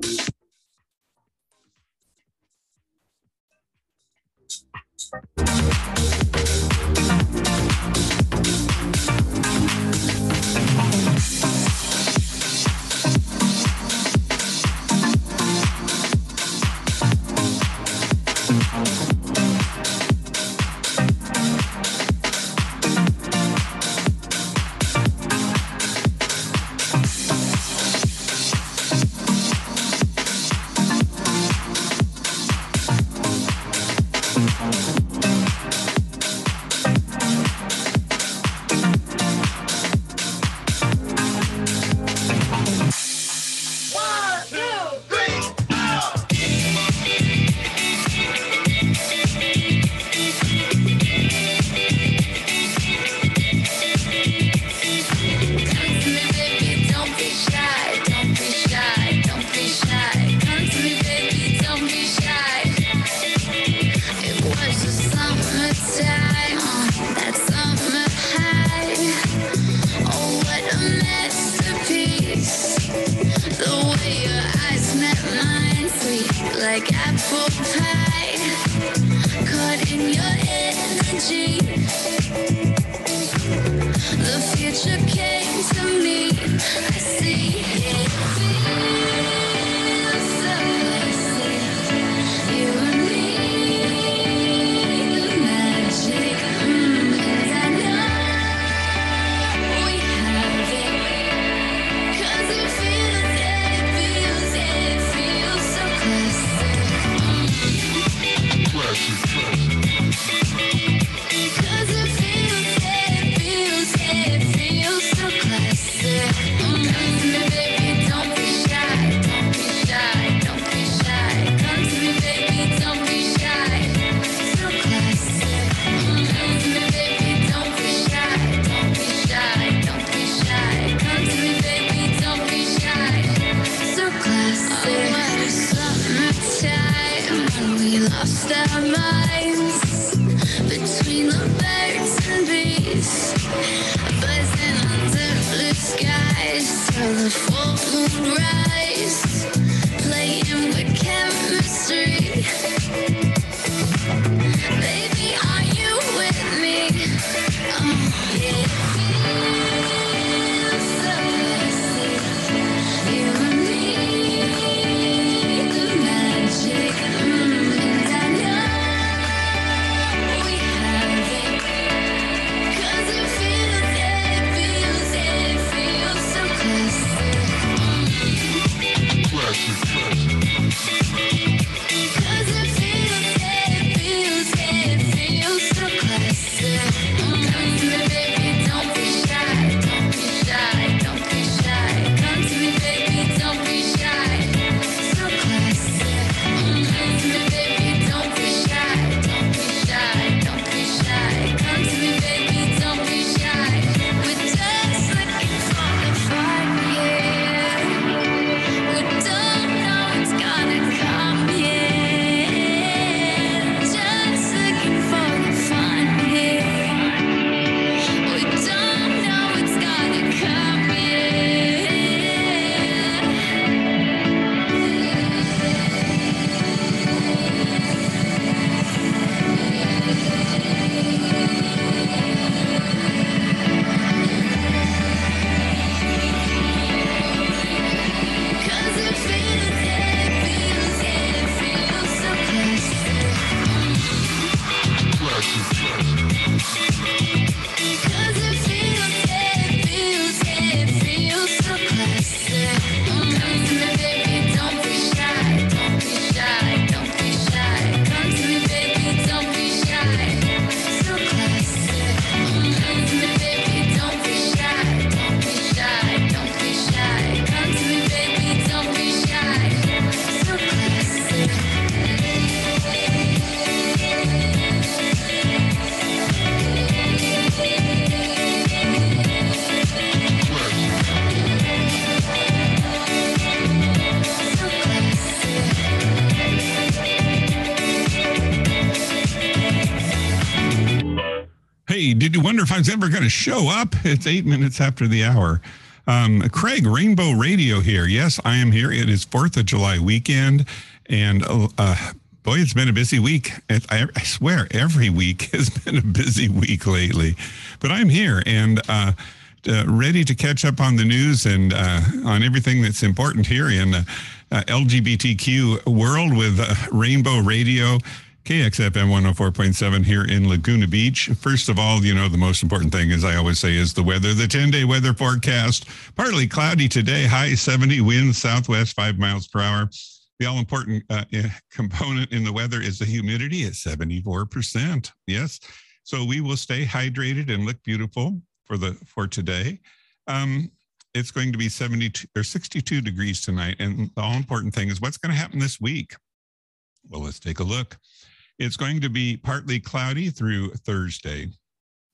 Did you wonder if I was ever going to show up? It's eight minutes after the hour. Um, Craig, Rainbow Radio here. Yes, I am here. It is 4th of July weekend. And uh, boy, it's been a busy week. I, swear, every week has been a busy week lately. But I'm here and uh, uh, ready to catch up on the news and uh, on everything that's important here in uh, LGBTQ world with uh, Rainbow Radio. KXFM 104.7 here in Laguna Beach. First of all, you know, the most important thing, as I always say, is the weather. The 10 day weather forecast partly cloudy today, high 70, winds southwest 5 miles per hour. The all important uh, eh, component in the weather is the humidity at 74%. Yes. So we will stay hydrated and look beautiful for the for today. Um, it's going to be 72 or 62 degrees tonight. And the all important thing is what's going to happen this week? Well, let's take a look. It's going to be partly cloudy through Thursday,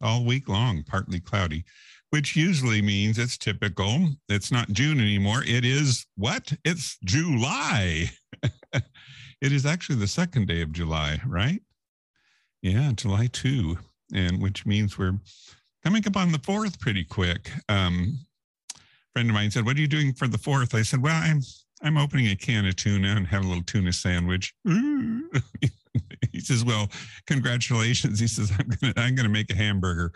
all week long, partly cloudy, which usually means it's typical. It's not June anymore. It is what? It's July. it is actually the second day of July, right? Yeah, July 2, and which means we're coming up on the 4th pretty quick. Um, friend of mine said, What are you doing for the 4th? I said, Well, I'm I'm opening a can of tuna and have a little tuna sandwich. he says, "Well, congratulations." He says, "I'm gonna I'm gonna make a hamburger."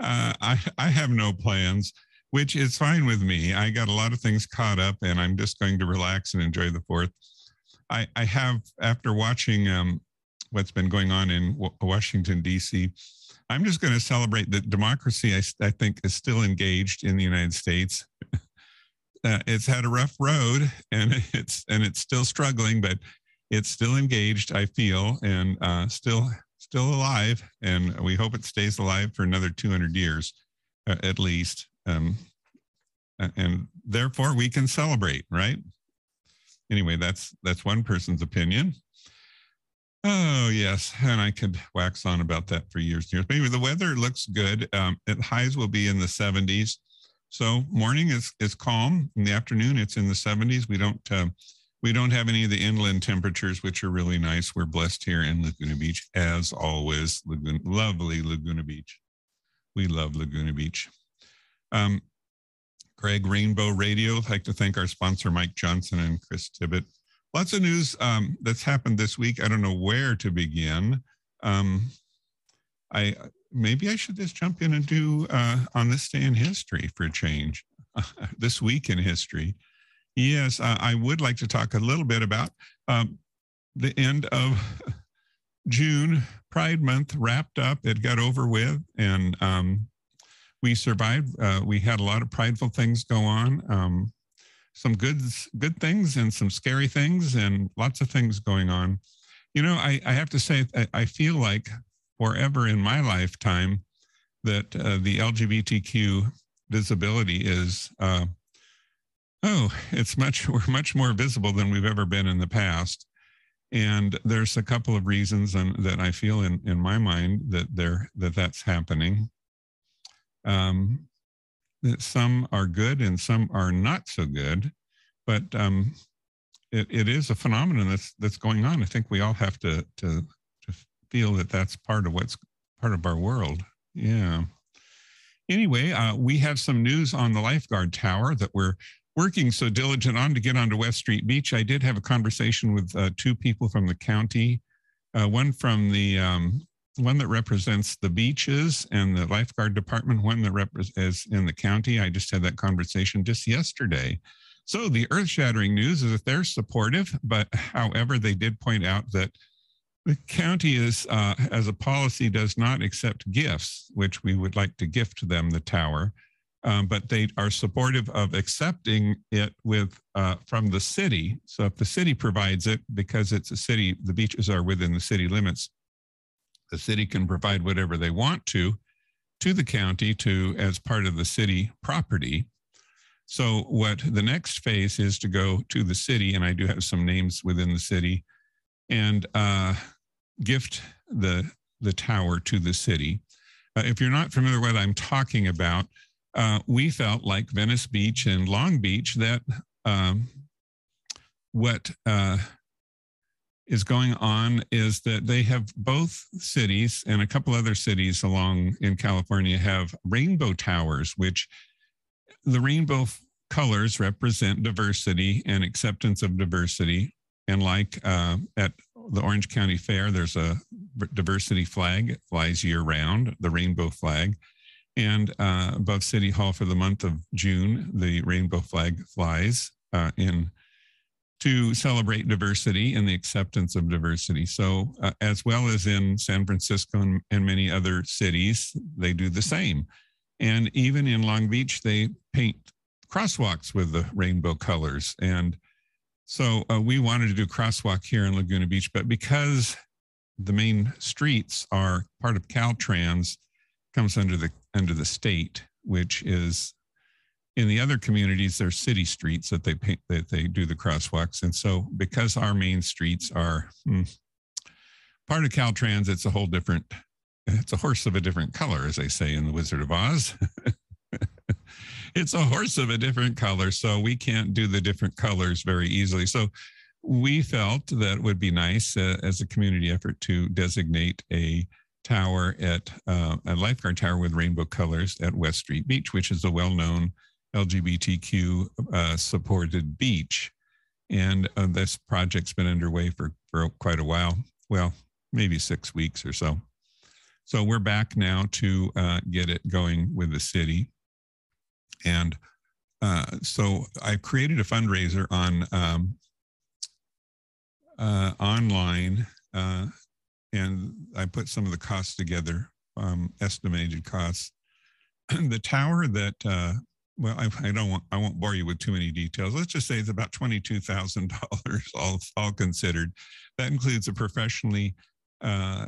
Uh, I I have no plans, which is fine with me. I got a lot of things caught up, and I'm just going to relax and enjoy the Fourth. I I have after watching um, what's been going on in w- Washington D.C. I'm just going to celebrate that democracy. I, I think is still engaged in the United States. uh, it's had a rough road, and it's and it's still struggling, but it's still engaged, I feel, and uh, still still alive, and we hope it stays alive for another 200 years, uh, at least. Um, and therefore, we can celebrate, right? Anyway, that's that's one person's opinion. Oh yes, and I could wax on about that for years and years. Maybe the weather looks good. Um, it, highs will be in the 70s. So morning is is calm. In the afternoon, it's in the 70s. We don't uh, we don't have any of the inland temperatures, which are really nice. We're blessed here in Laguna Beach, as always. Laguna, lovely Laguna Beach. We love Laguna Beach. Um, Craig Rainbow Radio. I'd like to thank our sponsor, Mike Johnson and Chris Tibbett. Lots of news um, that's happened this week. I don't know where to begin. Um, I maybe I should just jump in and do uh, on this day in history for a change. this week in history. Yes, uh, I would like to talk a little bit about um, the end of June. Pride Month wrapped up, it got over with, and um, we survived. Uh, we had a lot of prideful things go on, um, some good good things and some scary things, and lots of things going on. You know, I, I have to say, I, I, feel like forever in my lifetime that uh, the LGBTQ visibility is uh, Oh, it's much we're much more visible than we've ever been in the past. And there's a couple of reasons and, that I feel in, in my mind that there that that's happening. Um, that some are good and some are not so good, but um, it, it is a phenomenon that's that's going on. I think we all have to to to feel that that's part of what's part of our world. Yeah. Anyway, uh, we have some news on the lifeguard tower that we're working so diligent on to get onto West Street Beach, I did have a conversation with uh, two people from the county, uh, one from the um, one that represents the beaches and the lifeguard department, one that represents in the county. I just had that conversation just yesterday. So the earth-shattering news is that they're supportive, but however, they did point out that the county is, uh, as a policy, does not accept gifts, which we would like to gift them the tower um, but they are supportive of accepting it with uh, from the city. So if the city provides it, because it's a city, the beaches are within the city limits. The city can provide whatever they want to to the county to as part of the city property. So what the next phase is to go to the city, and I do have some names within the city, and uh, gift the the tower to the city. Uh, if you're not familiar with what I'm talking about, uh, we felt like Venice Beach and Long Beach that um, what uh, is going on is that they have both cities and a couple other cities along in California have rainbow towers, which the rainbow colors represent diversity and acceptance of diversity. And like uh, at the Orange County Fair, there's a diversity flag. It flies year round, the rainbow flag. And uh, above City Hall for the month of June, the rainbow flag flies uh, in to celebrate diversity and the acceptance of diversity. So, uh, as well as in San Francisco and, and, many other cities, they do the same. And even in Long Beach, they paint crosswalks with the rainbow colors. And so, uh, we wanted to do crosswalk here in Laguna Beach, but because the main streets are part of Caltrans, comes under the under the state, which is in the other communities, there's city streets that they paint, that they do the crosswalks. And so because our main streets are hmm, part of Caltrans, it's a whole different, it's a horse of a different color, as they say in The Wizard of Oz. it's a horse of a different color. So we can't do the different colors very easily. So we felt that would be nice uh, as a community effort to designate a tower at uh, a lifeguard tower with rainbow colors at West Street Beach, which is a well known LGBTQ uh, supported beach. And uh, this project's been underway for, for quite a while. Well, maybe six weeks or so. So we're back now to uh, get it going with the city. And uh, so I created a fundraiser on um, uh, online uh, and I put some of the costs together, um, estimated costs. the tower that, uh, well, I, I, don't want, I won't bore you with too many details. Let's just say it's about twenty-two thousand dollars, all all considered. That includes a professionally, uh,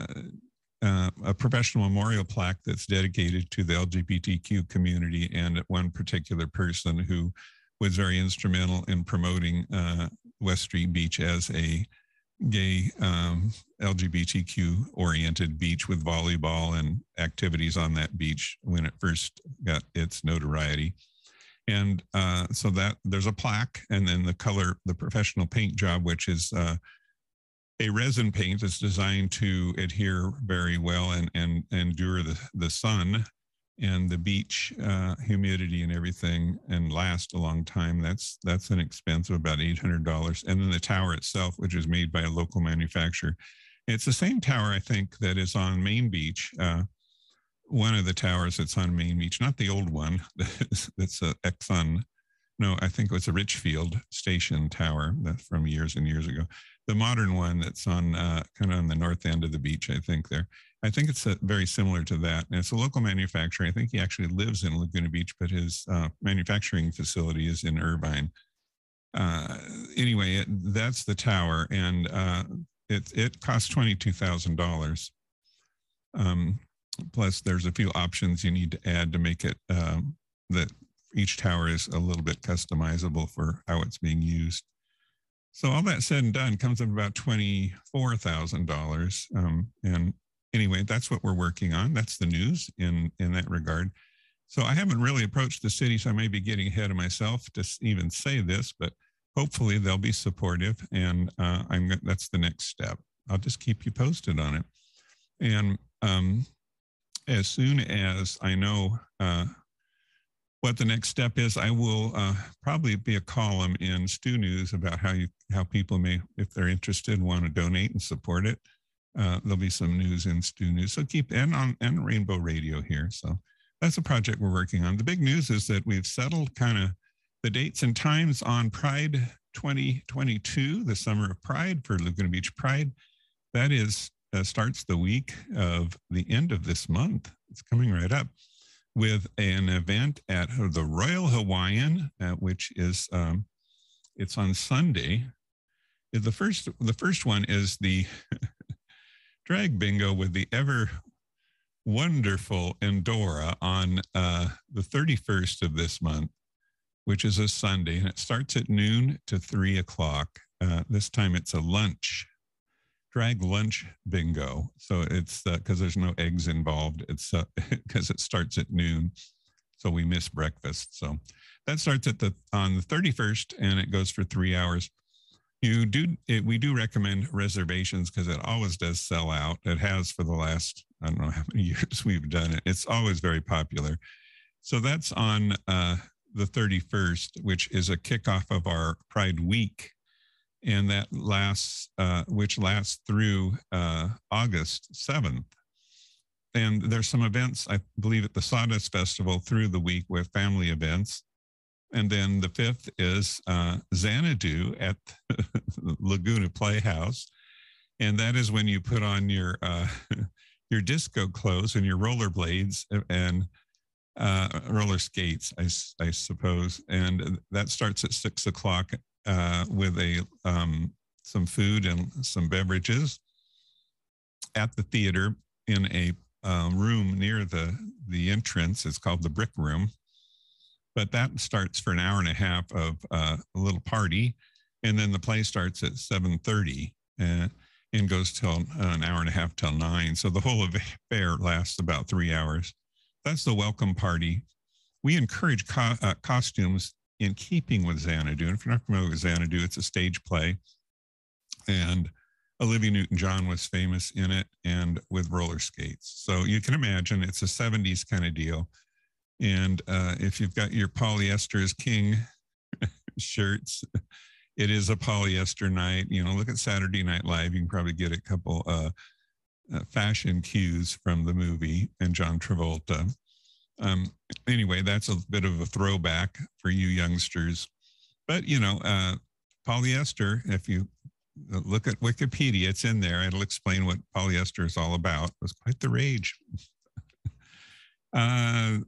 uh, a professional memorial plaque that's dedicated to the LGBTQ community and one particular person who was very instrumental in promoting uh, West Street Beach as a gay um, LGBTQ oriented beach with volleyball and activities on that beach when it first got its notoriety. And uh, so that there's a plaque, and then the color, the professional paint job, which is uh, a resin paint that's designed to adhere very well and, and, endure the, the sun and the beach uh, humidity and everything and last a long time that's that's an expense of about $800 and then the tower itself which is made by a local manufacturer. It's the same tower i think that is on main beach uh, one of the towers that's on main beach not the old one that's a exxon no i think it was a richfield station tower from years and years ago the modern one that's on uh, kind of on the north end of the beach i think there I think it's a, very similar to that. And it's a local manufacturer. I think he actually lives in Laguna Beach, but his uh, manufacturing facility is in Irvine. Uh, anyway, it, that's the tower, and uh, it it costs twenty two thousand dollars. Um, plus, there's a few options you need to add to make it um, that each tower is a little bit customizable for how it's being used. So all that said and done comes up about twenty four thousand um, dollars, and anyway, that's what we're working on. That's the news in in that regard. So I haven't really approached the city, so I may be getting ahead of myself to even say this, but hopefully they'll be supportive, and uh, I'm that's the next step. I'll just keep you posted on it, and um, as soon as I know uh, what the next step is, I will uh, probably be a column in Stu News about how you how people may, if they're interested, want to donate and support it uh, there'll be some news in Stu News. So keep and on and Rainbow Radio here. So that's a project we're working on. The big news is that we've settled kind of the dates and times on Pride 2022, the summer of Pride for Laguna Beach Pride. That is uh, starts the week of the end of this month. It's coming right up with an event at the Royal Hawaiian, uh, which is um, it's on Sunday. The first the first one is the drag bingo with the ever wonderful Endora on uh, the 31st of this month, which is a Sunday, and it starts at noon to three o'clock. Uh, this time it's a lunch, drag lunch bingo. So it's because uh, there's no eggs involved. It's because uh, it starts at noon, so we miss breakfast. So that starts at the on the 31st, and it goes for three hours. You do, it, we do recommend reservations because it always does sell out. It has for the last, I don't know how many years we've done it. It's always very popular. So that's on uh, the 31st, which is a kickoff of our Pride Week. And that lasts, uh, which lasts through uh, August 7th. And there's some events, I believe, at the Sawdust Festival through the week with family events. And then the fifth is uh, Xanadu at Laguna Playhouse. And that is when you put on your uh, your disco clothes and your rollerblades and uh, roller skates, I, I suppose. And that starts at six o'clock uh, with a um, some food and some beverages at the theater in a uh, room near the the entrance. It's called the Brick Room, but that starts for an hour and a half of uh, a little party, and then the play starts at seven thirty uh, and goes till uh, an hour and a half till nine. So the whole affair lasts about three hours. That's the welcome party. We encourage co- uh, costumes in keeping with Xanadu. And if you're not familiar with Xanadu, it's a stage play. And Olivia Newton John was famous in it and with roller skates. So you can imagine it's a 70s kind of deal. And uh, if you've got your polyester is king shirts, it is a polyester night. You know, look at Saturday Night Live. You can probably get a couple uh, uh, fashion cues from the movie and John Travolta. Um, anyway, that's a bit of a throwback for you youngsters. But, you know, uh, polyester, if you look at Wikipedia, it's in there. It'll explain what polyester is all about. It was quite the rage. uh,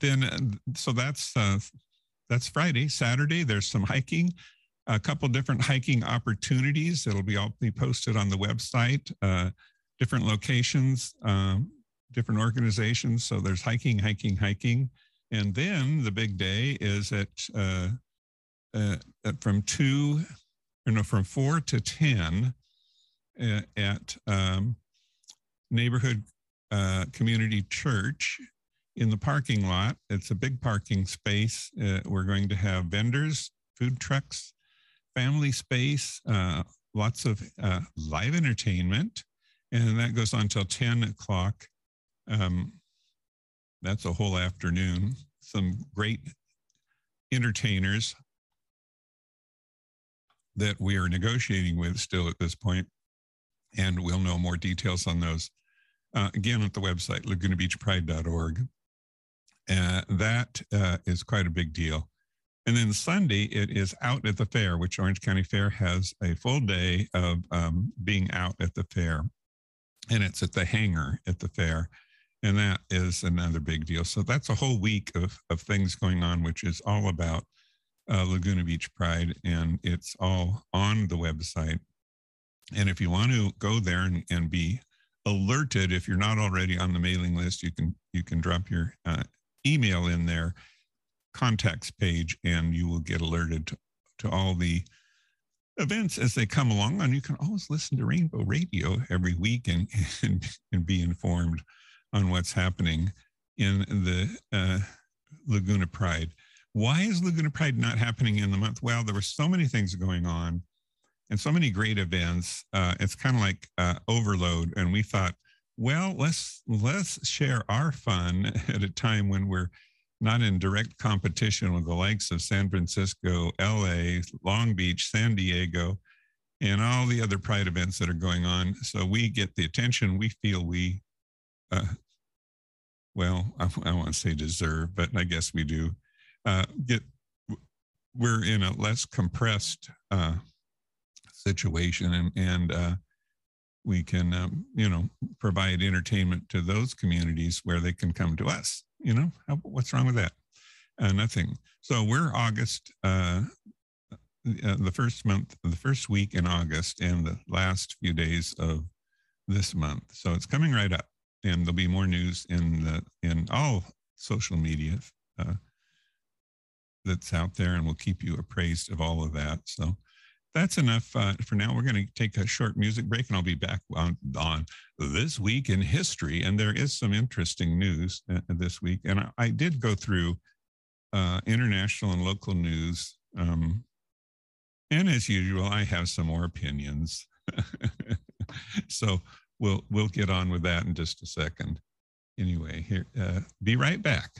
then, so that's uh, that's Friday. Saturday, there's some hiking, a couple different hiking opportunities. It'll be all be posted on the website. Uh, different locations, um, different organizations. So there's hiking, hiking, hiking. And then the big day is at, uh, uh, from two, or no, from four to 10 uh, at um, Neighborhood uh, Community Church in the parking lot. It's a big parking space. Uh, we're going to have vendors, food trucks, family space, lots of live entertainment and that goes on until 10 o'clock. Um, that's a whole afternoon. Some great entertainers that we are negotiating with still at this point, and we'll know more details on those uh, again at the website lagunabeachpride.org. Uh, that uh, is quite a big deal. And then Sunday, it is out at the fair, which Orange County Fair has a full day of um, being out at the fair and it's at the hangar at the fair. And that is another big deal. So that's a whole week of, of things going on, which is all about uh, Laguna Beach Pride. And it's all on the website. And if you want to go there and, and be alerted, if you're not already on the mailing list, you can you can drop your uh, email in there, contacts page, and you will get alerted to, to all the events as they come along. And you can always listen to Rainbow Radio every week and, and, and be informed on what's happening in the uh, Laguna Pride. Why is Laguna Pride not happening in the month? Well, there were so many things going on and so many great events. Uh, it's kind of like uh, overload. And we thought, well, let's let's share our fun at a time when we're not in direct competition with the likes of San Francisco, LA, Long Beach, San Diego, and all the other pride events that are going on. So we get the attention we feel we, uh, well, I, I won't say deserve, but I guess we do. Uh, get we're in a less compressed uh, situation, and, and uh, we can, um, you know, provide entertainment to those communities where they can come to us. You know, how, what's wrong with that? Uh, nothing. So we're August, uh, uh, the first month, the first week in August, and the last few days of this month. So it's coming right up, and there'll be more news in the in all social media uh, that's out there, and we'll keep you appraised of all of that. So that's enough uh, for now. We're going to take a short music break, and I'll be back on, on this week in history. And there is some interesting news uh, this week. And I, I, did go through uh, international and local news. Um, and as usual, I have some more opinions. so we'll we'll get on with that in just a second. Anyway, here, uh, be right back.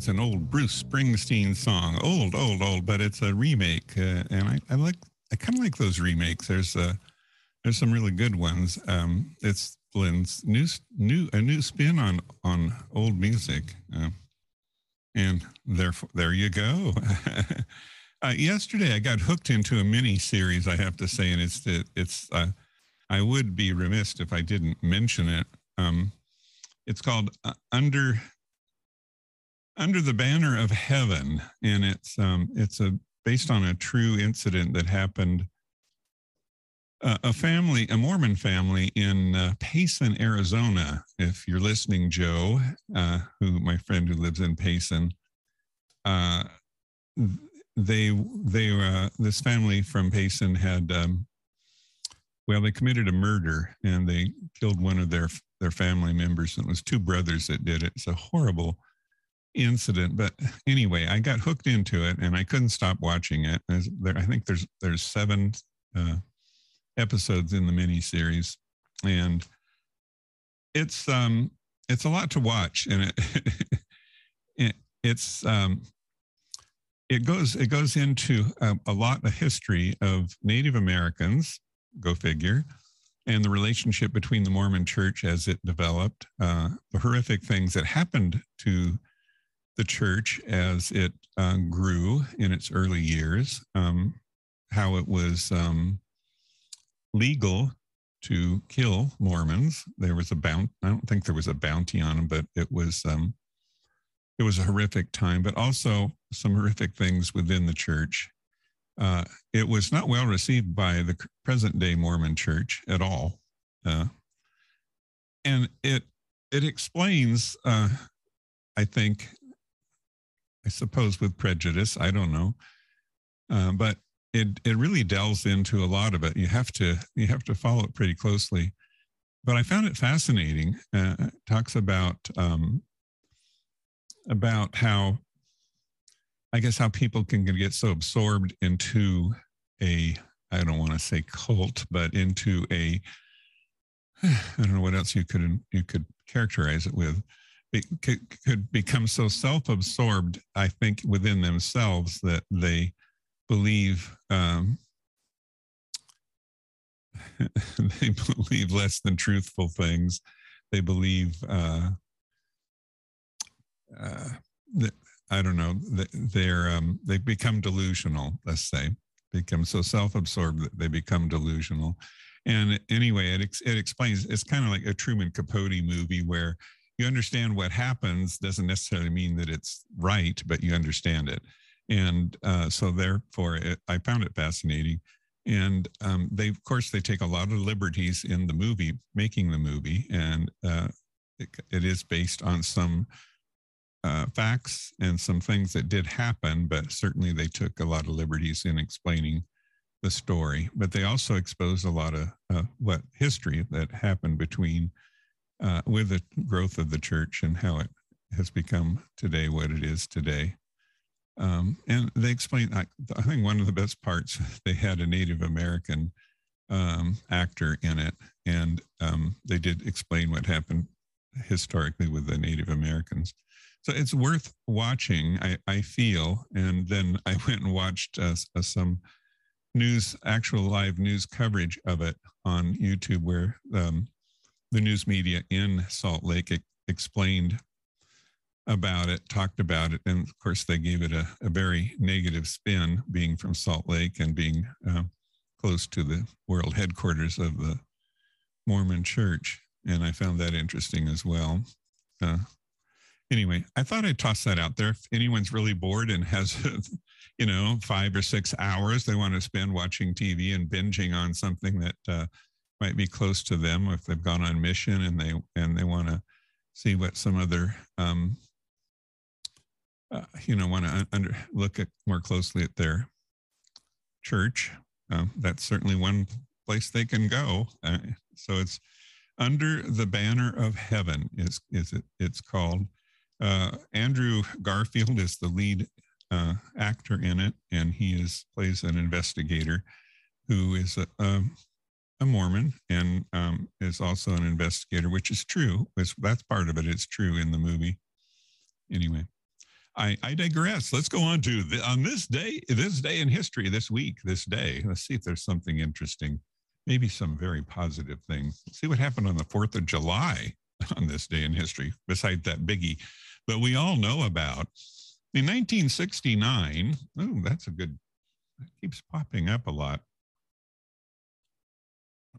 That's an old Bruce Springsteen song. Old, old, old, but it's a remake, uh, and I, I like I kind of like those remakes. There's uh, there's some really good ones. Um, it's blends new new a new spin on on old music, uh, and therefore there you go. uh, yesterday, I got hooked into a mini series. I have to say, and it's it's uh, I would be remiss if I didn't mention it. Um, it's called uh, Under under the banner of heaven, and it's um, it's a based on a true incident that happened. Uh, a family, a Mormon family in uh, Payson, Arizona. If you're listening, Joe, uh, who my friend who lives in Payson, uh, they they uh, this family from Payson had um, well, they committed a murder and they killed one of their their family members. And it was two brothers that did it. It's a horrible incident but anyway i got hooked into it and i couldn't stop watching it. There, i think there's there's seven uh, episodes in the mini series and it's um it's a lot to watch and it, it it's um it goes it goes into a, a lot of history of native americans go figure and the relationship between the mormon church as it developed uh, the horrific things that happened to the church as it uh, grew in its early years, um, how it was um, legal to kill Mormons. There was a bounty. I don't think there was a bounty on them, but it was um, it was a horrific time. But also some horrific things within the church. Uh, it was not well received by the present day Mormon Church at all, uh, and it it explains, uh, I think, I suppose with prejudice. I don't know, uh, but it it really delves into a lot of it. You have to you have to follow it pretty closely. But I found it fascinating. Uh, it talks about um, about how I guess how people can get so absorbed into a I don't want to say cult, but into a I don't know what else you could you could characterize it with. Could, could become so self-absorbed, I think, within themselves that they believe um, they believe less than truthful things. They believe uh, uh, that, I don't know. They're um, they become delusional. Let's say become so self-absorbed that they become delusional. And anyway, it it explains. It's kind of like a Truman Capote movie where you understand what happens doesn't necessarily mean that it's right, but you understand it. And uh, so, therefore, it, I found it fascinating. And um, they, of course, they take a lot of liberties in the movie, making the movie, and uh, it, it is based on some uh, facts and some things that did happen, but certainly they took a lot of liberties in explaining the story. But they also expose a lot of uh, what history that happened between uh, with the growth of the church and how it has become today what it is today. Um, and they explained, I, I, think one of the best parts, they had a Native American um, actor in it, and um, they did explain what happened historically with the Native Americans. So it's worth watching, I, I feel. And then I went and watched uh, uh, some news, actual live news coverage of it on YouTube, where um, the news media in Salt Lake explained about it, talked about it, and of course they gave it a, a very negative spin, being from Salt Lake and being uh, close to the world headquarters of the Mormon Church, and I found that interesting as well. Uh, anyway, I thought I'd toss that out there. If anyone's really bored and has, you know, five or six hours they want to spend watching TV and binging on something that uh, might be close to them, if they've gone on mission and they and they want to see what some other um, uh, you know, want to under, look at more closely at their church, um, that's certainly one place they can go. Uh, so it's under the banner of heaven is is it? It's called. Uh, Andrew Garfield is the lead uh, actor in it, and he is plays an investigator who is a, a, a Mormon and um, is also an investigator, which is true. That's part of it. It's true in the movie. Anyway. I, I digress. Let's go on to the, on this day, this day in history, this week, this day. Let's see if there's something interesting, maybe some very positive things. Let's see what happened on the 4th of July on this day in history, besides that biggie that we all know about. In 1969, oh, that's a good, it keeps popping up a lot.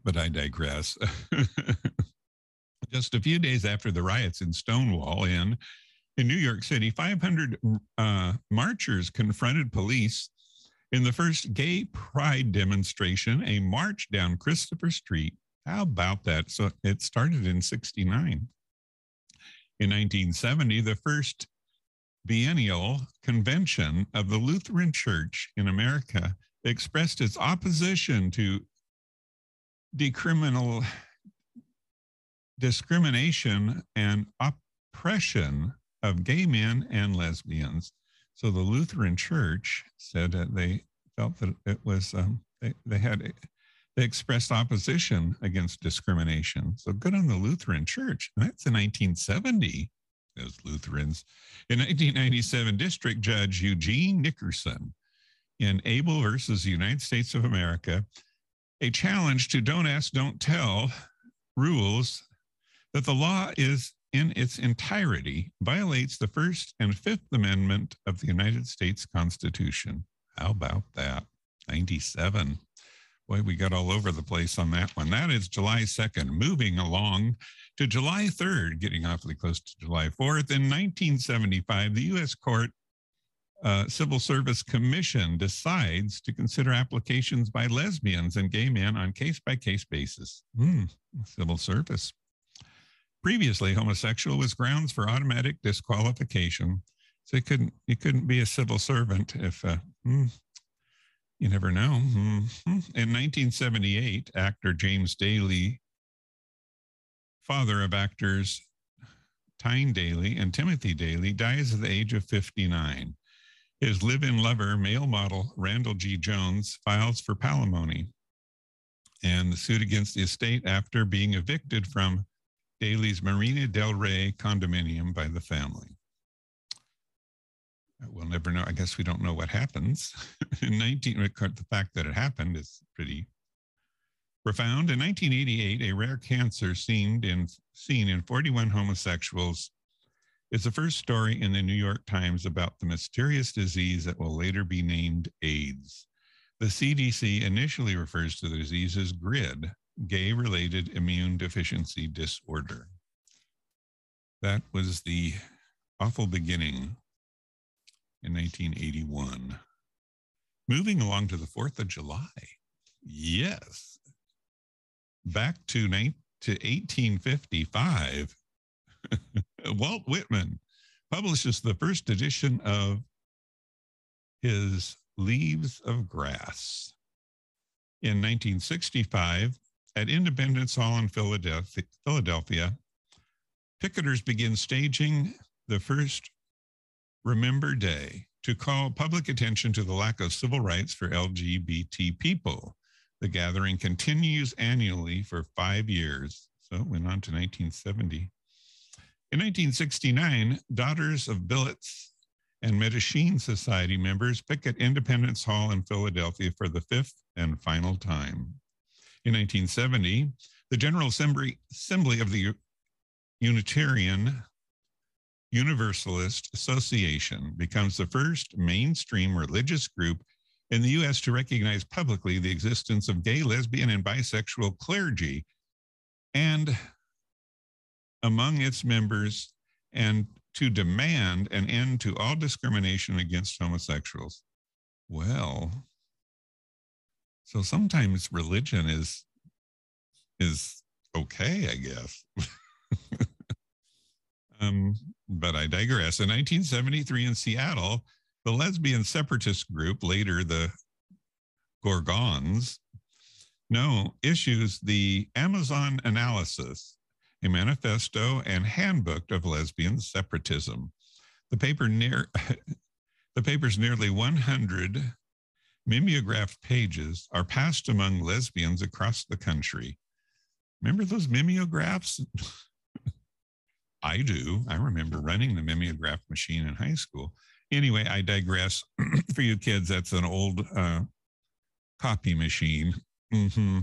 But I digress. Just a few days after the riots in Stonewall Inn in New York City, 500 uh, marchers confronted police in the first gay pride demonstration, a march down Christopher Street. How about that? So it started in 69. In 1970, the first biennial convention of the Lutheran Church in America expressed its opposition to decriminal discrimination and oppression of gay men and lesbians. So the Lutheran Church said that they felt that it was um, they, they had they expressed opposition against discrimination. So good on the Lutheran Church. And that's in 1970. Those Lutherans. In 1997, District Judge Eugene Nickerson in Able versus the United States of America, a challenge to don't ask, don't tell rules that the law is in its entirety violates the First and Fifth Amendment of the United States Constitution. How about that? 97. Boy, we got all over the place on that one. That is July 2nd. Moving along to July 3rd, getting awfully close to July 4th. In 1975, the U.S. Court uh, Civil Service Commission decides to consider applications by lesbians and gay men on case by case basis. Hmm, civil service. Previously, homosexual was grounds for automatic disqualification. So you couldn't you couldn't be a civil servant if uh, hmm, you never know. Hmm. In 1978, actor James Daly, father of actors Tyne Daly and Timothy Daly, dies at the age of 59. His live in lover, male model Randall G. Jones, files for palimony and the suit against the estate after being evicted from Daly's Marina del Rey condominium by the family. We'll never know. I guess we don't know what happens. in 19, the fact that it happened is pretty profound. In 1988, a rare cancer seen in, seen in 41 homosexuals it's the first story in the New York Times about the mysterious disease that will later be named AIDS. The CDC initially refers to the disease as GRID, gay related immune deficiency disorder. That was the awful beginning in 1981. Moving along to the 4th of July. Yes. Back to, to 1855, Walt Whitman publishes the first edition of his Leaves of Grass. In 1965, at Independence Hall in Philadelphia, picketers begin staging the first Reminder Day to call public attention to the lack of civil rights for LGBT people. The gathering continues annually for five years. So it went on to 1970. In 1969, Daughters of Bilitis and Mattachine Society members picket Independence Hall in Philadelphia for the fifth and final time. In 1970, the General Assembly of the Unitarian Universalist Association becomes the first mainstream religious group in the U.S. to recognize publicly the existence of gay, lesbian, and bisexual clergy and among its members and to demand an end to all discrimination against homosexuals. Well, so sometimes religion is is okay, I guess. um, but I digress. In 1973 in Seattle, the lesbian separatist group, later the Gorgons, no, issues the Amazon analysis a manifesto and handbook of lesbian separatism. The paper near the paper's nearly 100 mimeographed pages are passed among lesbians across the country. Remember those mimeographs? I do. I remember running the mimeograph machine in high school. Anyway, I digress. For you kids, that's an old uh, copy machine. Mm-hmm.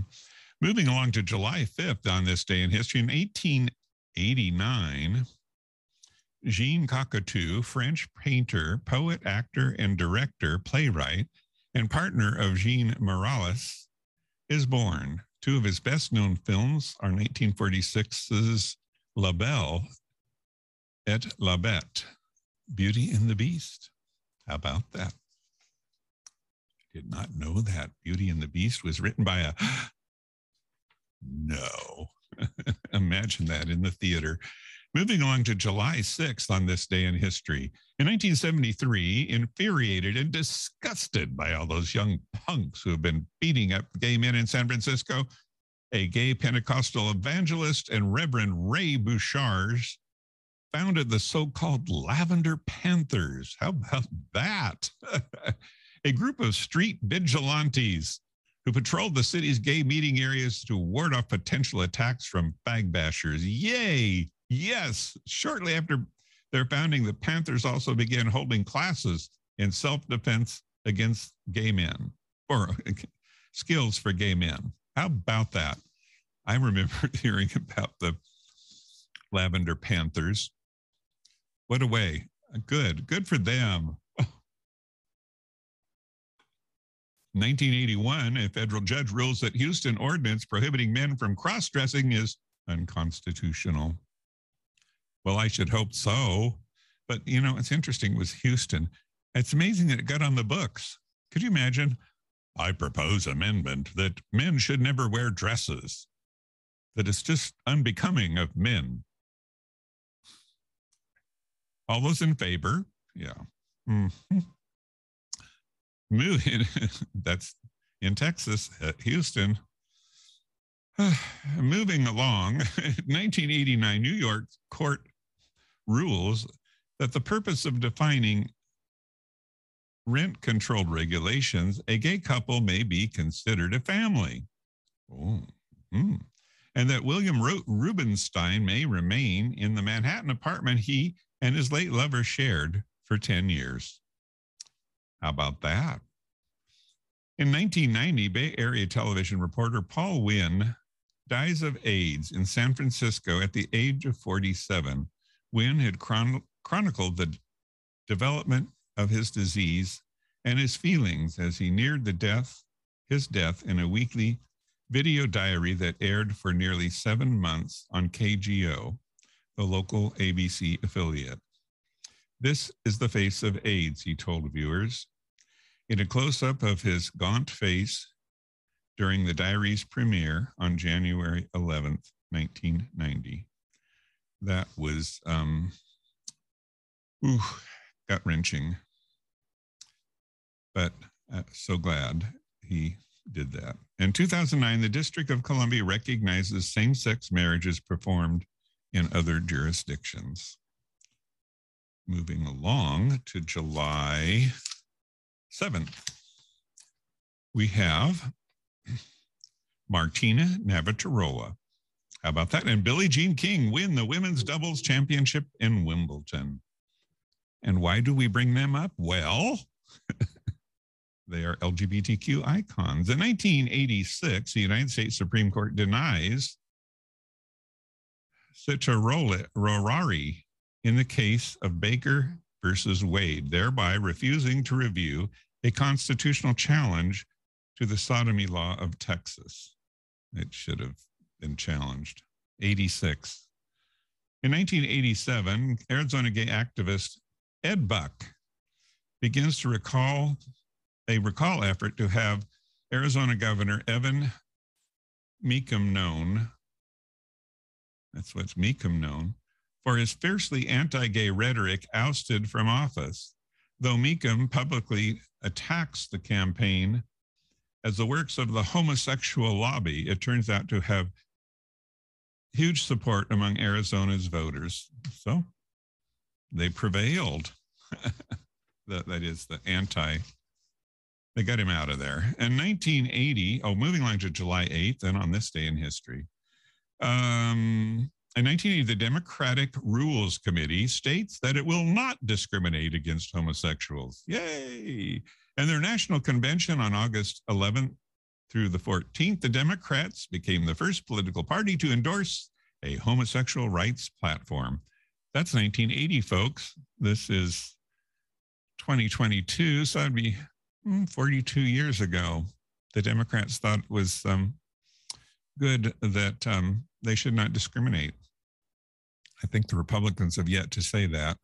Moving along to July 5th on this day in history, in 1889, Jean Cocteau, French painter, poet, actor, and director, playwright, and partner of Jean Marais, is born. Two of his best known films are 1946's La Belle et la Bête, Beauty and the Beast. How about that? I did not know that Beauty and the Beast was written by a no. Imagine that in the theater. Moving along to July 6th on this day in history. In 1973, infuriated and disgusted by all those young punks who have been beating up gay men in San Francisco, a gay Pentecostal evangelist and Reverend Ray Broshears founded the so called Lavender Panthers. How about that? a group of street vigilantes who patrolled the city's gay meeting areas to ward off potential attacks from fag bashers. Yay! Yes. Shortly after their founding, the Panthers also began holding classes in self defense against gay men or skills for gay men. How about that? I remember hearing about the Lavender Panthers. What a way. Good. Good for them. 1981, a federal judge rules that Houston ordinance prohibiting men from cross dressing is unconstitutional. Well, I should hope so. But, you know, it's interesting, it was Houston. It's amazing that it got on the books. Could you imagine? I propose amendment that men should never wear dresses, that it's just unbecoming of men. All those in favor? Yeah. Mm-hmm. Moving, that's in Texas, at Houston. Moving along, 1989 New York court rules that the purpose of defining rent controlled regulations, a gay couple may be considered a family. Mm. And that William Rubenstein may remain in the Manhattan apartment he and his late lover shared for 10 years. How about that? In 1990, Bay Area television reporter Paul Wynn dies of AIDS in San Francisco at the age of 47. Wynn had chron- chronicled the development of his disease and his feelings as he neared the death, his death in a weekly video diary that aired for nearly seven months on KGO, the local ABC affiliate. This is the face of AIDS, he told viewers. In a close up of his gaunt face during the diary's premiere on January 11th, 1990. That was um, ooh, gut wrenching. But uh, so glad he did that. In 2009, the District of Columbia recognizes same sex marriages performed in other jurisdictions. Moving along to July 7th, we have Martina Navratilova. How about that? And Billie Jean King win the women's doubles championship in Wimbledon. And why do we bring them up? Well, they are LGBTQ icons. In 1986, the United States Supreme Court denies certiorari in the case of Baker versus Wade, thereby refusing to review a constitutional challenge to the sodomy law of Texas. It should have been challenged. 86. In 1987, Arizona gay activist Ed Buck begins to recall a recall effort to have Arizona Governor Evan Mecham known, that's what's Mecham known, for his fiercely anti gay rhetoric ousted from office. Though Mecham publicly attacks the campaign as the works of the homosexual lobby, it turns out to have huge support among Arizona's voters. So they prevailed. that, that is the anti, they got him out of there. In 1980, oh, moving along to July 8th, and on this day in history, um, in 1980, the Democratic Rules Committee states that it will not discriminate against homosexuals. Yay! And their national convention on August 11th through the 14th, the Democrats became the first political party to endorse a homosexual rights platform. That's 1980, folks. This is 2022, so that'd be hmm, 42 years ago. The Democrats thought it was um, good that um, they should not discriminate. I think the Republicans have yet to say that.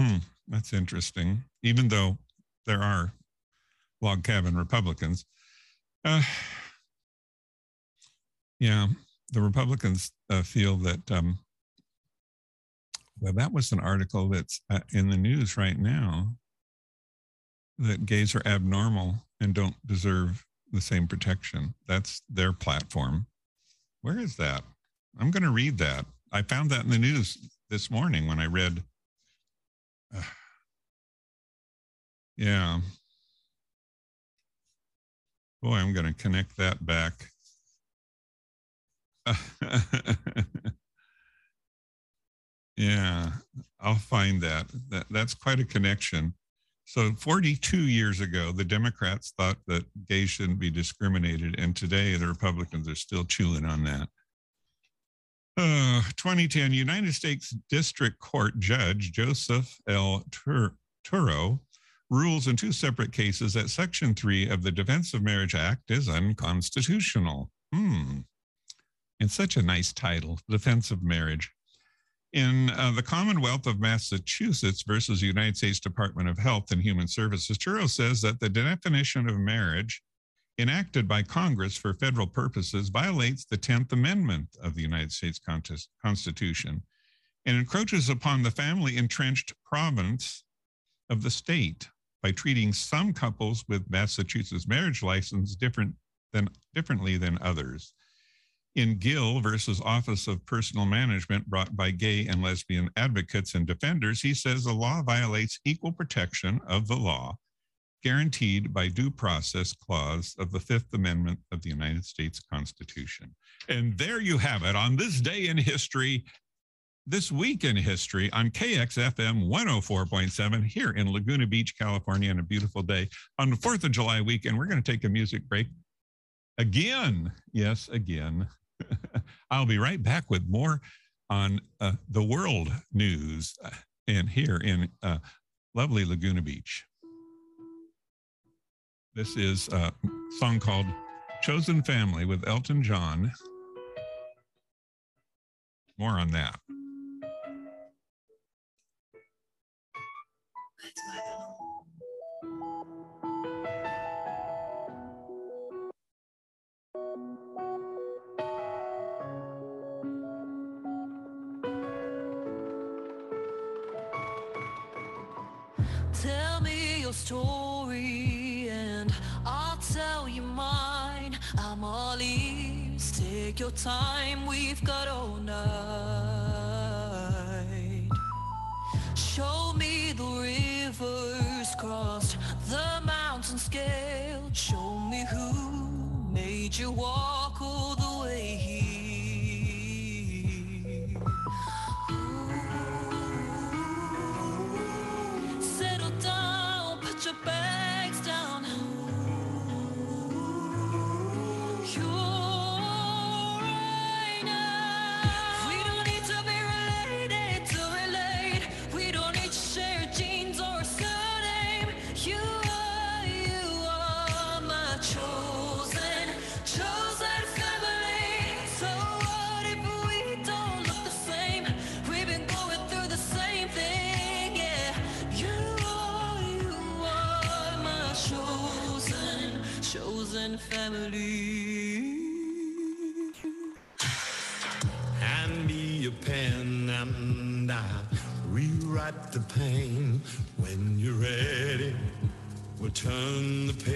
Hmm, that's interesting. Even though there are log cabin Republicans. Uh, yeah, the Republicans uh, feel that, um, well, that was an article that's uh, in the news right now that gays are abnormal and don't deserve the same protection. That's their platform. Where is that? I'm going to read that. I found that in the news this morning when I read. Uh, yeah. Boy, I'm going to connect that back yeah, I'll find that. that. That's quite a connection. So, 42 years ago, the Democrats thought that gays shouldn't be discriminated, and today the Republicans are still chewing on that. Uh, 2010, United States District Court Judge Joseph L. Tur- Tauro rules in two separate cases that Section 3 of the Defense of Marriage Act is unconstitutional. Hmm. And such a nice title, Defense of Marriage. In uh, the Commonwealth of Massachusetts versus United States Department of Health and Human Services, Tauro says that the definition of marriage enacted by Congress for federal purposes violates the 10th Amendment of the United States Constitution and encroaches upon the family entrenched province of the state by treating some couples with Massachusetts marriage license different than, differently than others. In Gill versus Office of Personnel Management, brought by gay and lesbian advocates and defenders, he says the law violates equal protection of the law guaranteed by due process clause of the Fifth Amendment of the United States Constitution. And there you have it on this day in history, this week in history on KXFM 104.7 here in Laguna Beach, California, on a beautiful day on the 4th of July weekend. We're going to take a music break again. Yes, again. I'll be right back with more on uh, the world news uh, and here in uh, lovely Laguna Beach. This is a song called Chosen Family with Elton John. More on that. Tell me your story tell you mine. I'm all ears. Take your time, we've got all night. Show me the rivers crossed, the mountains scaled. Show me who made you walk all turn the page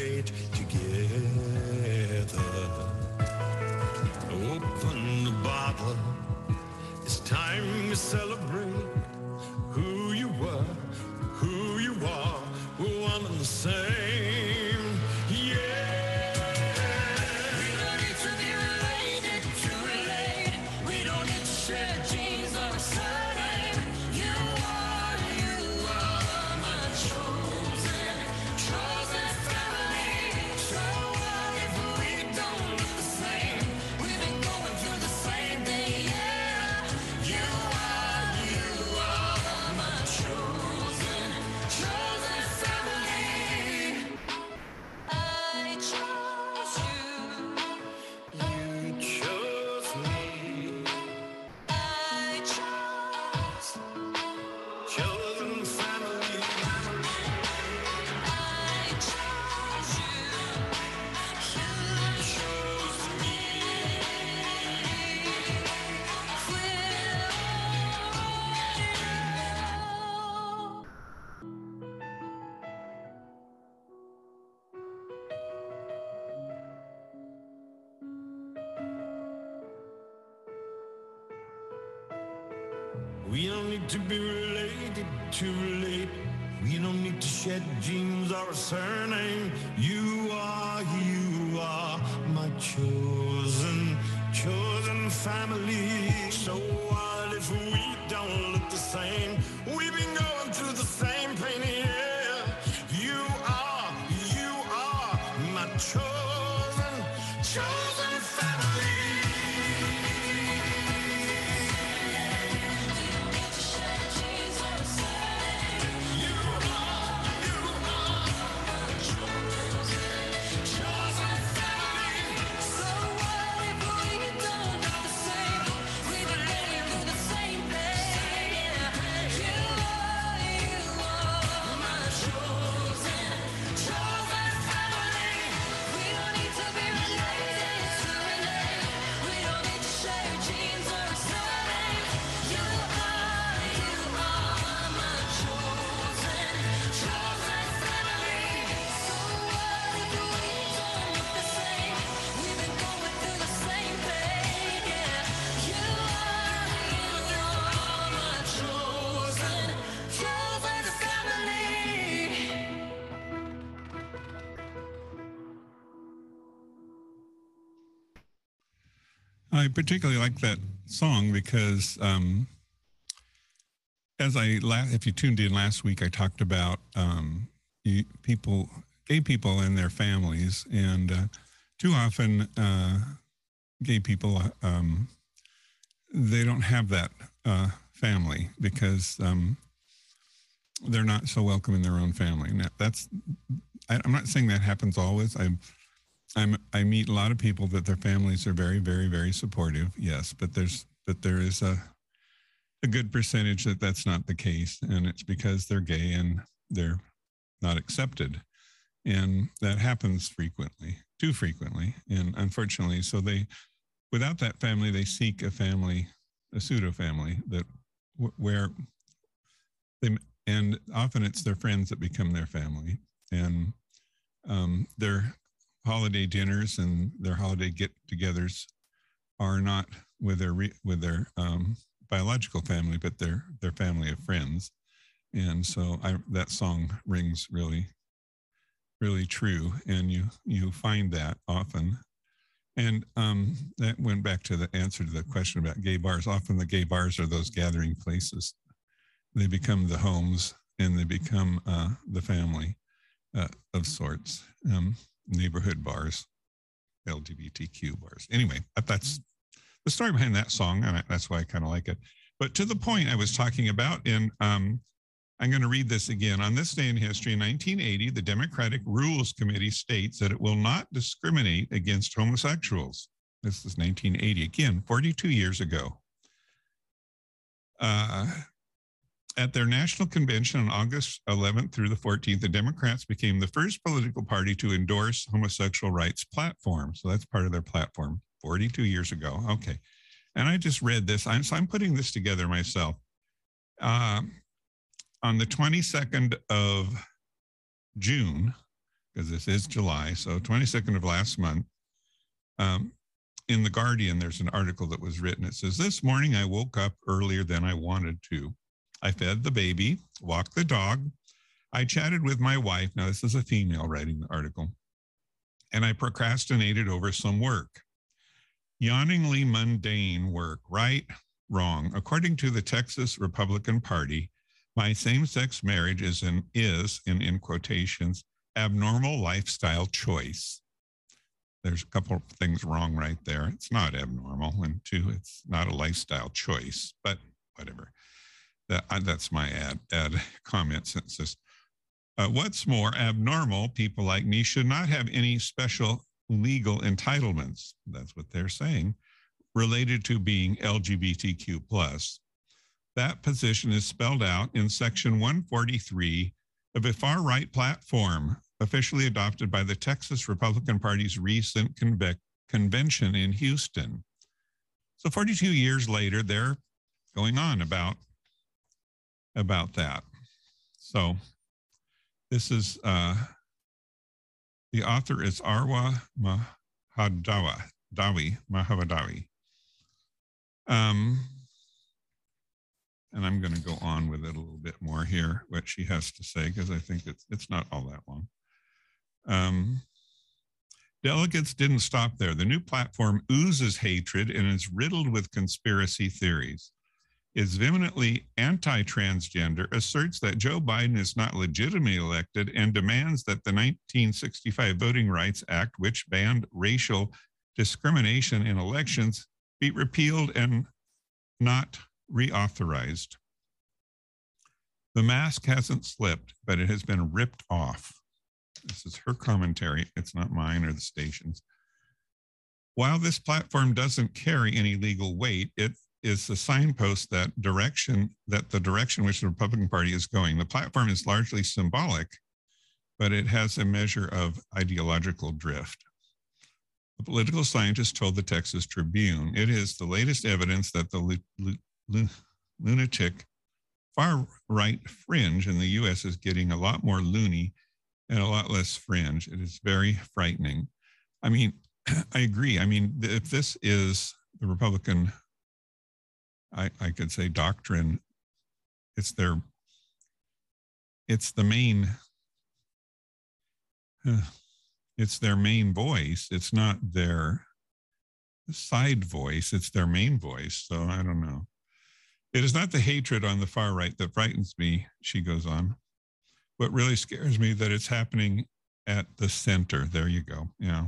genes I particularly like that song because um, as I if you tuned in last week, I talked about um, you, people, gay people and their families, and uh, too often uh, gay people um, they don't have that uh, family because um, they're not so welcome in their own family. Now, that's I, I'm not saying that happens always. I I'm I meet a lot of people that their families are very very very supportive. Yes, but there's but there is a a good percentage that that's not the case, and it's because they're gay and they're not accepted, and that happens frequently, too frequently, and unfortunately, so they without that family they seek a family, a pseudo family that where they and often it's their friends that become their family and um, their holiday dinners and their holiday get-togethers are not with their re, with their um, biological family, but their their family of friends. And so I, that song rings really, really true, and you you find that often. And um, that went back to the answer to the question about gay bars. Often the gay bars are those gathering places. They become the homes and they become uh, the family uh, of sorts. Um, neighborhood bars, LGBTQ bars. Anyway, that's the story behind that song, and that's why I kind of like it. But to the point I was talking about, in um, I'm going to read this again. On this day in history, in 1980, the Democratic Rules Committee states that it will not discriminate against homosexuals. This is 1980, again, 42 years ago. Uh, at their national convention on August 11th through the 14th, the Democrats became the first political party to endorse homosexual rights platform. So that's part of their platform 42 years ago. Okay. And I just read this. I'm, so I'm putting this together myself. Um, on the 22nd of June, because this is July, so 22nd of last month, um, in The Guardian, there's an article that was written. It says, This morning I woke up earlier than I wanted to. I fed the baby, walked the dog. I chatted with my wife. Now, this is a female writing the article. And I procrastinated over some work. Yawningly mundane work, right? Wrong. According to the Texas Republican Party, my same sex marriage is, an, is in, in quotations, abnormal lifestyle choice. There's a couple of things wrong right there. It's not abnormal. And two, it's not a lifestyle choice, but whatever. That, that's my ad, ad comment says, uh, what's more, abnormal people like me should not have any special legal entitlements. That's what they're saying, related to being LGBTQ plus. That position is spelled out in section 143 of a far right platform officially adopted by the Texas Republican Party's recent conve- convention in Houston. So 42 years later, they're going on about about that. So this is uh, the author is Arwa Mahadawa, Dawi, Mahavadawi. Um, and I'm going to go on with it a little bit more here, what she has to say, because I think it's, it's not all that long. Um, delegates didn't stop there. The new platform oozes hatred and is riddled with conspiracy theories is vehemently anti transgender, asserts that Joe Biden is not legitimately elected, and demands that the 1965 Voting Rights Act, which banned racial discrimination in elections, be repealed and not reauthorized. The mask hasn't slipped, but it has been ripped off. This is her commentary. It's not mine or the station's. While this platform doesn't carry any legal weight, it is the signpost that direction that the direction which the Republican Party is going. The platform is largely symbolic, but it has a measure of ideological drift. A political scientist told the Texas Tribune, it is the latest evidence that the lunatic far right fringe in the US is getting a lot more loony and a lot less fringe. It is very frightening. I mean, I agree. I mean, if this is the Republican I, I could say doctrine, it's their, it's the main, it's their main voice. It's not their, side voice, it's their main voice. So I don't know. It is not the hatred on the far right that frightens me, she goes on. What really scares me that it's happening at the center. There you go. Yeah.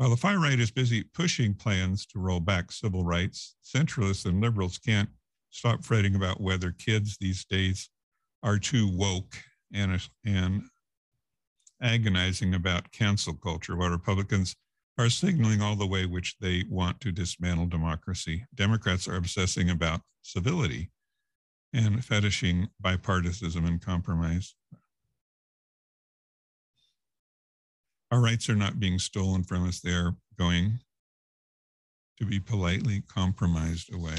While the far right is busy pushing plans to roll back civil rights, centralists and liberals can't stop fretting about whether kids these days are too woke and, and agonizing about cancel culture, while Republicans are signaling all the way which they want to dismantle democracy. Democrats are obsessing about civility and fetishing bipartisanship and compromise. Our rights are not being stolen from us, they're going to be politely compromised away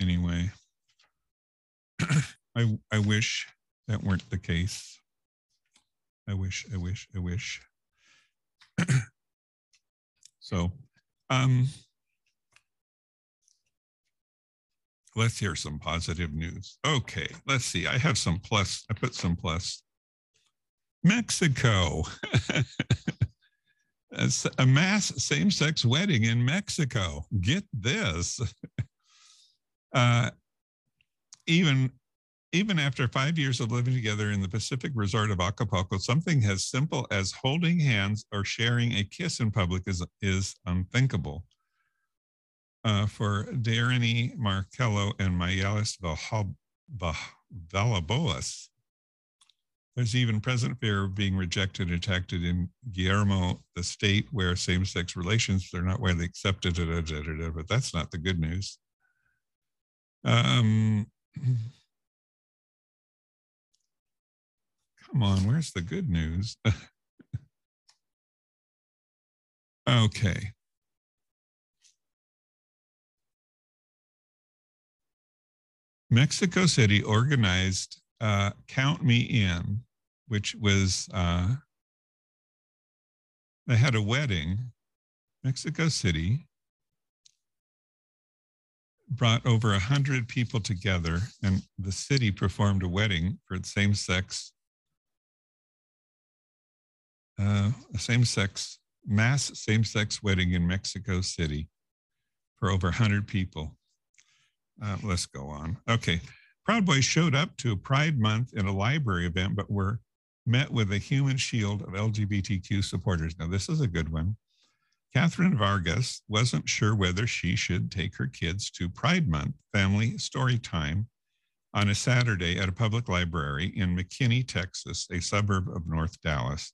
anyway. I, I wish that weren't the case. I wish, I wish, I wish. so, um, let's hear some positive news. Okay, let's see. I have some plus. I put some plus. Mexico. a mass same sex wedding in Mexico. Get this. Uh, even even after five years of living together in the Pacific resort of Acapulco, something as simple as holding hands or sharing a kiss in public is, is unthinkable. Uh, for Dariny Markello and Mayelis Valaboas, there's even present fear of being rejected and attacked in Guerrero, the state where same-sex relations are not widely accepted, but that's not the good news. Um, Come on, where's the good news? okay. Mexico City organized uh, Count Me In, which was, uh, they had a wedding. Mexico City brought over 100 people together, and the city performed a wedding for same sex uh, a same sex, mass same sex wedding in Mexico City for over 100 people. Uh, let's go on. Okay. Proud Boys showed up to Pride Month in a library event, but were met with a human shield of LGBTQ supporters. Now, this is a good one. Catherine Vargas wasn't sure whether she should take her kids to Pride Month family story time on a Saturday at a public library in McKinney, Texas, a suburb of North Dallas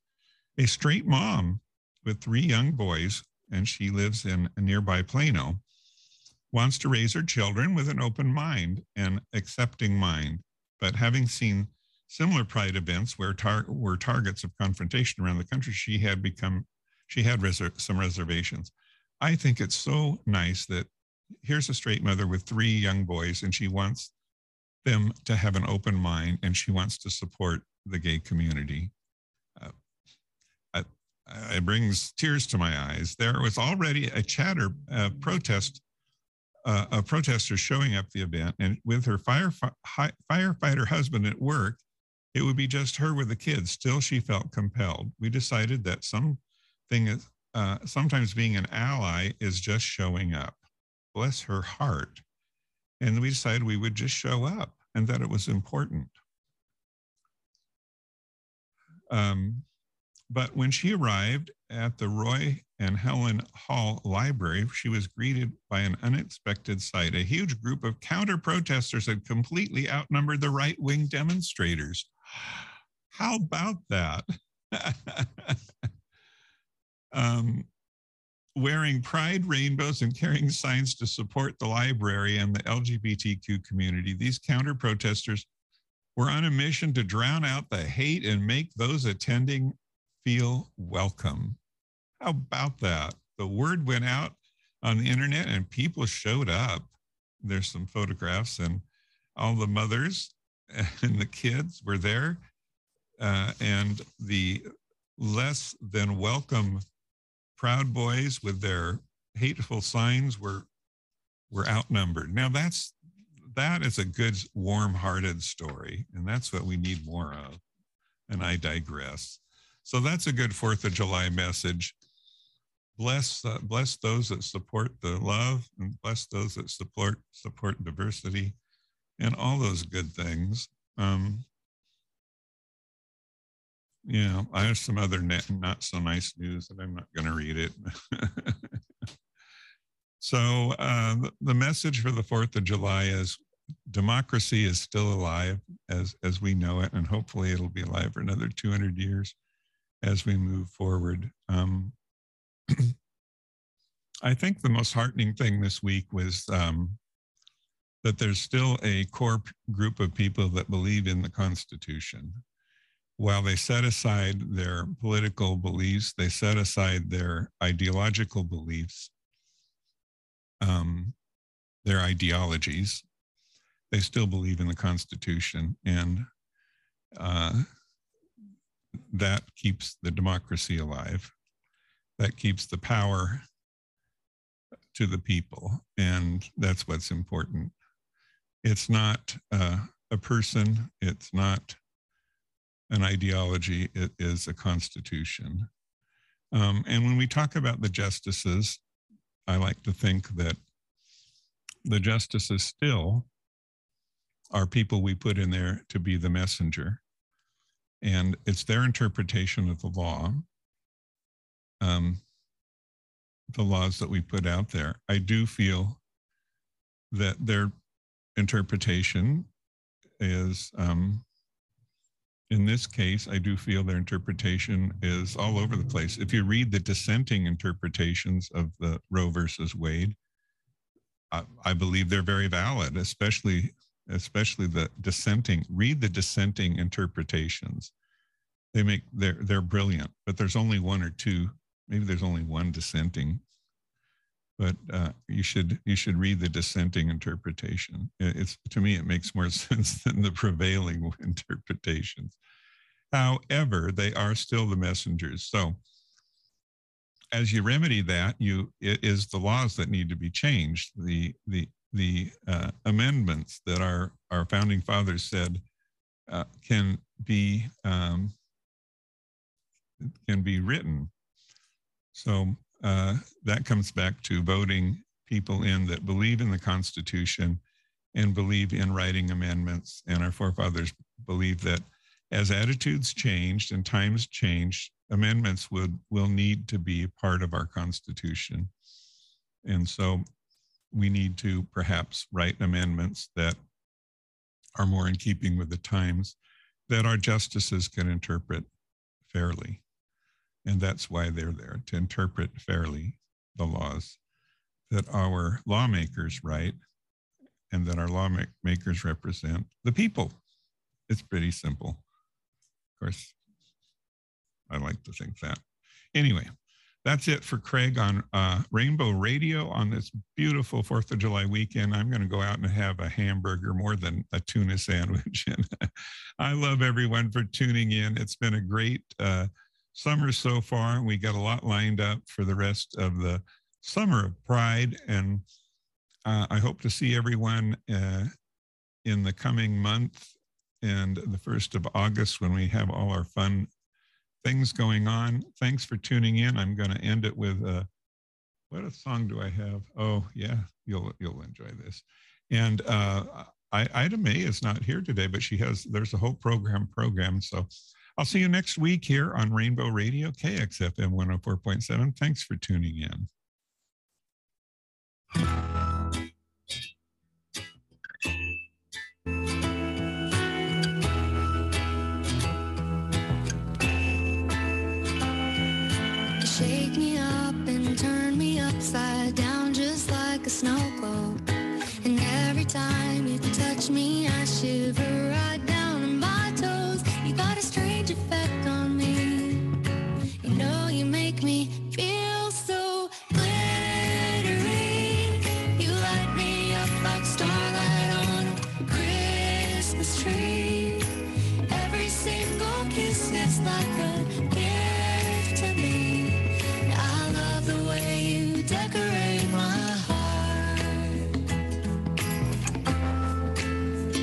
a straight mom with three young boys, and she lives in nearby Plano, wants to raise her children with an open mind and accepting mind. But having seen similar pride events where tar- were targets of confrontation around the country, she had become she had reser- some reservations. I think it's so nice that here's a straight mother with three young boys, and she wants them to have an open mind and she wants to support the gay community. Uh, it brings tears to my eyes. There was already a chatter uh, protest uh, of protesters showing up the event, and with her firefi- hi- firefighter husband at work, it would be just her with the kids. Still, she felt compelled. We decided that something is, uh, sometimes being an ally is just showing up. Bless her heart. And we decided we would just show up and that it was important. Um, but when she arrived at the Roy and Helen Hall Library, she was greeted by an unexpected sight. A huge group of counter protesters had completely outnumbered the right wing demonstrators. How about that? um, wearing pride rainbows and carrying signs to support the library and the LGBTQ community, these counter protesters were on a mission to drown out the hate and make those attending feel welcome. How about that? The word went out on the internet and people showed up. There's some photographs, and all the mothers and the kids were there. Uh, and the less than welcome Proud Boys with their hateful signs were were outnumbered. Now that's that is a good warm-hearted story, and that's what we need more of. And I digress. So that's a good Fourth of July message. Bless uh, bless those that support the love and bless those that support support diversity and all those good things. Um yeah i have some other not so nice news that i'm not going to read it. So uh, the message for the fourth of july is democracy is still alive as as we know it and hopefully it'll be alive for another 200 years as we move forward. Um, I think the most heartening thing this week was um, that there's still a core group of people that believe in the Constitution. While they set aside their political beliefs, they set aside their ideological beliefs, um, their ideologies, they still believe in the Constitution. And uh, that keeps the democracy alive. That keeps the power to the people. And that's what's important. It's not uh, a person, it's not an ideology, it is a constitution. Um, and when we talk about the justices, I like to think that the justices still are people we put in there to be the messenger. And it's their interpretation of the law. Um, the laws that we put out there. I do feel that their interpretation is, um, in this case, I do feel their interpretation is all over the place. If you read the dissenting interpretations of the Roe versus Wade, I, I believe they're very valid, especially especially the dissenting. Read the dissenting interpretations. They make they're they're brilliant, but there's only one or two maybe there's only one dissenting, but uh, you should you should read the dissenting interpretation. It's to me it makes more sense than the prevailing interpretations. However, they are still the messengers. So as you remedy that, you it is the laws that need to be changed. The the the uh, amendments that our our founding fathers said uh, can be um, can be written so uh, that comes back to voting people in that believe in the Constitution and believe in writing amendments. And our forefathers believed that as attitudes changed and times changed, amendments would will need to be part of our Constitution. And so we need to perhaps write amendments that are more in keeping with the times that our justices can interpret fairly. And that's why they're there to interpret fairly the laws that our lawmakers write and that our lawmakers represent the people. It's pretty simple. Of course, I like to think that. Anyway, that's it for Craig on uh, Rainbow Radio on this beautiful Fourth of July weekend. I'm going to go out and have a hamburger more than a tuna sandwich. And I love everyone for tuning in. It's been a great uh, summer so far. We got a lot lined up for the rest of the summer of Pride, and uh, I hope to see everyone uh, in the coming month and the first of August when we have all our fun things going on. Thanks for tuning in. I'm going to end it with a, what a song do I have? Oh yeah, you'll you'll enjoy this. And uh, I, Ida May is not here today, but she has. There's a whole program program. So I'll see you next week here on Rainbow Radio, KXFM 104.7. Thanks for tuning in.